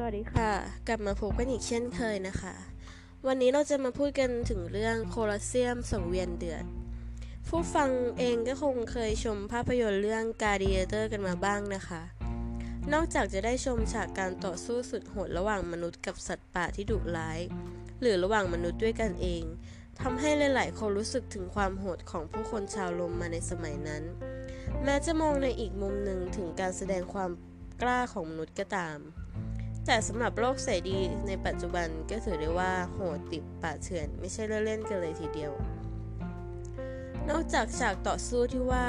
สวัสดีค่ะ กลับมาพบกันอีกเช่นเคยนะคะ วันนี้เราจะมาพูดกันถึงเรื่องโคลอสเซียมสังเวียนเดือด ผู้ฟังเองก็คงเคยชมภาพยนตร์เรื่อง Gladiator กันมาบ้างนะคะ นอกจากจะได้ชมฉากการต่อสู้สุดโหดระหว่างมนุษย์กับสัตว์ป่าที่ดุร้าย หรือระหว่างมนุษย์ด้วยกันเองทำให้หลายๆคนรู้สึกถึงความโหดของผู้คนชาวโรมมาในสมัยนั้น แม้จะมองในอีกมุมหนึ่งถึงการแสดงความกล้าของมนุษย์ก็ตาม แต่สำหรับโลกเสรีในปัจจุบันก็ถือได้ว่าโหดติดป่าเถื่อน ไม่ใช่เล่นๆกันเลยทีเดียว นอกจากฉากต่อสู้ที่ว่า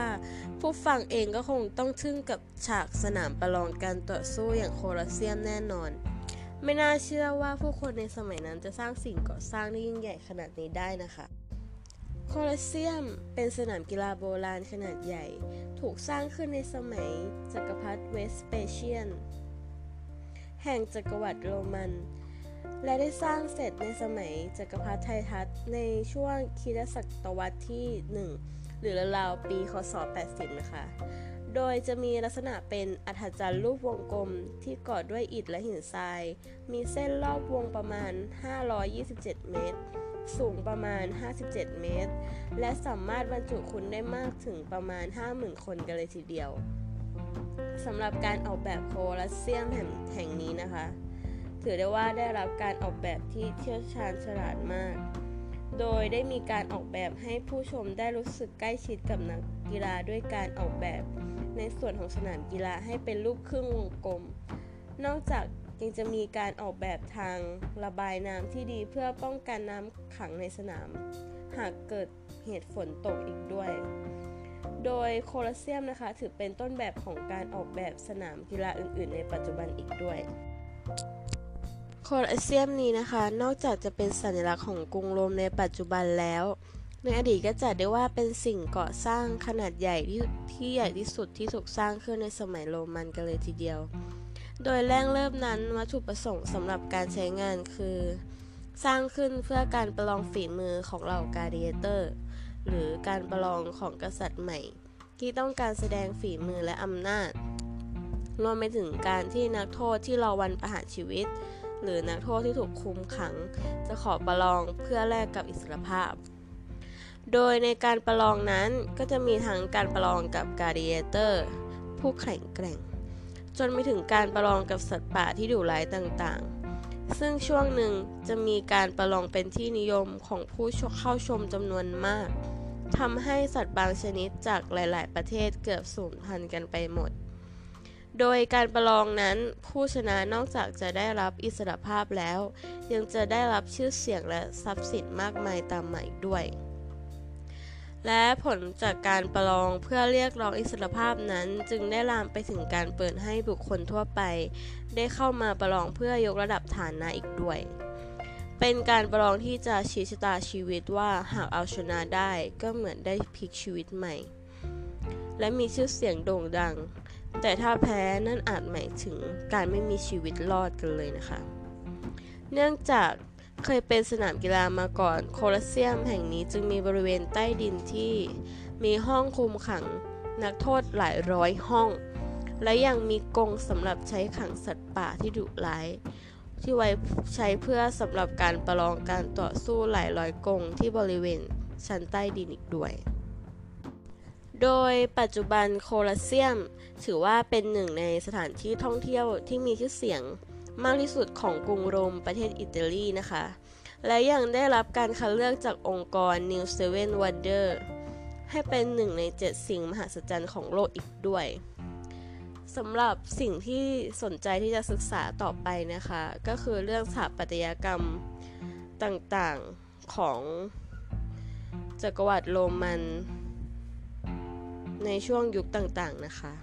ผู้ฟังเองก็คงต้องทึ่งกับฉากสนามประลองการต่อสู้อย่างโคลอสเซียมแน่นอน ไม่น่าเชื่อว่าผู้คนในสมัยนั้นจะสร้างสิ่งก่อสร้างได้ยิ่งใหญ่ขนาดนี้ได้นะคะโคลอสเซียมเป็นสนามกีฬาโบราณขนาดใหญ่ ถูกสร้างขึ้นในสมัยจักรพรรดิเวสเปเชียน แห่งจักรวรรดิโรมัน และได้สร้างเสร็จในสมัยจักรพรรดิไททัสในช่วงคริสต์ศตวรรษที่ 1 หรือราวๆปีคศ 80 นะคะ โดยจะมีลักษณะเป็นอัฒจันทร์รูปวงกลมที่ก่อด้วยอิฐและหินทราย มีเส้นรอบวงประมาณ 527 เมตรสูงประมาณ 57 เมตร และสามารถบรรจุคนได้มากถึงประมาณ 50,000 คนกันเลยทีเดียว สำหรับการออกแบบโคลัสเซียมแห่งนี้นะคะ ถือได้ว่าได้รับการออกแบบที่เชี่ยวชาญฉลาดมาก โดยได้มีการออกแบบให้ผู้ชมได้รู้สึกใกล้ชิดกับนักกีฬาด้วยการออกแบบในส่วนของสนามกีฬาให้เป็นรูปครึ่งวงกลม นอกจากยังจะมีการออกแบบทางระบายน้ำที่ดีเพื่อป้องกันน้ำขังในสนาม หากเกิดเหตุฝนตกอีกด้วย โดยโคลอสเซียมนะคะ ถือเป็นต้นแบบของการออกแบบสนามกีฬาอื่น ๆ ในปัจจุบันอีกด้วยโคลอสเซียมนี้นะคะ นอกจากจะเป็นสัญลักษณ์ของกรุงโรมในปัจจุบันแล้ว ในอดีตก็จัดได้ว่าเป็นสิ่งก่อสร้างขนาดใหญ่ที่ที่ใหญ่ที่สุดที่ถูกสร้างขึ้นในสมัยโรมันกันเลยทีเดียว โดยแรกเริ่มนั้นวัตถุประสงค์สำหรับการใช้งานคือ สร้างขึ้นเพื่อการประลองฝีมือของเหล่ากาเดียเตอร์ หรือการประลองของกษัตริย์ใหม่ ที่ต้องการแสดงฝีมือและอำนาจ รวมไปถึงการที่นักโทษที่รอวันประหารชีวิต หรือนักโทษที่ถูกคุมขัง จะขอประลองเพื่อแลกกับอิสรภาพ โดยในการประลองนั้นก็จะมีทั้งการประลองกับกาเดียเตอร์ ผู้แข็งแกร่ง จนไปถึงการประลองกับสัตว์ป่าที่ดุร้ายต่างๆ ซึ่งช่วงหนึ่งจะมีการประลองเป็นที่นิยมของผู้เข้าชมจำนวนมากทำให้สัตว์บางชนิดจากหลาย ๆ ประเทศเกือบสูญพันธุ์กันไปหมด โดยการประลองนั้นผู้ชนะนอกจากจะได้รับอิสรภาพแล้ว ยังจะได้รับชื่อเสียงและทรัพย์สินมากมายตามมาอีกด้วย และผลจากการประลองเพื่อเรียกร้องอิสรภาพนั้น จึงได้ลามไปถึงการเปิดให้บุคคลทั่วไป ได้เข้ามาประลองเพื่อยกระดับฐานะอีกด้วย เป็นการประลองที่จะชี้ชะตาชีวิตว่าหากเอาชนะได้ก็เหมือนได้พลิกชีวิตใหม่ และมีชื่อเสียงโด่งดัง แต่ถ้าแพ้นั่นอาจหมายถึงการไม่มีชีวิตรอดกันเลยนะคะ เนื่องจาก เคยเป็นสนามกีฬามาก่อน โคลอสเซียมแห่งนี้จึงมีบริเวณใต้ดินที่มีห้องคุมขังนักโทษหลายร้อยห้อง และยังมีกรงสำหรับใช้ขังสัตว์ป่าที่ดุร้าย ที่ไว้ใช้เพื่อสำหรับการประลองการต่อสู้หลายร้อยกรงที่บริเวณชั้นใต้ดินอีกด้วยโดยปัจจุบันโคลอสเซียมถือว่าเป็นหนึ่งในสถานที่ท่องเที่ยวที่มีชื่อเสียง มากที่สุดของกรุงโรมประเทศอิตาลีนะคะ และยังได้รับการคัดเลือกจากองค์กร New Seven Wonder ให้เป็นหนึ่งใน 7 สิ่งมหัศจรรย์ของโลกอีกด้วยสำหรับสิ่งที่สนใจที่จะศึกษาต่อไปนะคะ ก็คือเรื่องสถาปัตยกรรมต่างๆของจักรวรรดิโรมันในช่วงยุคต่างๆนะคะ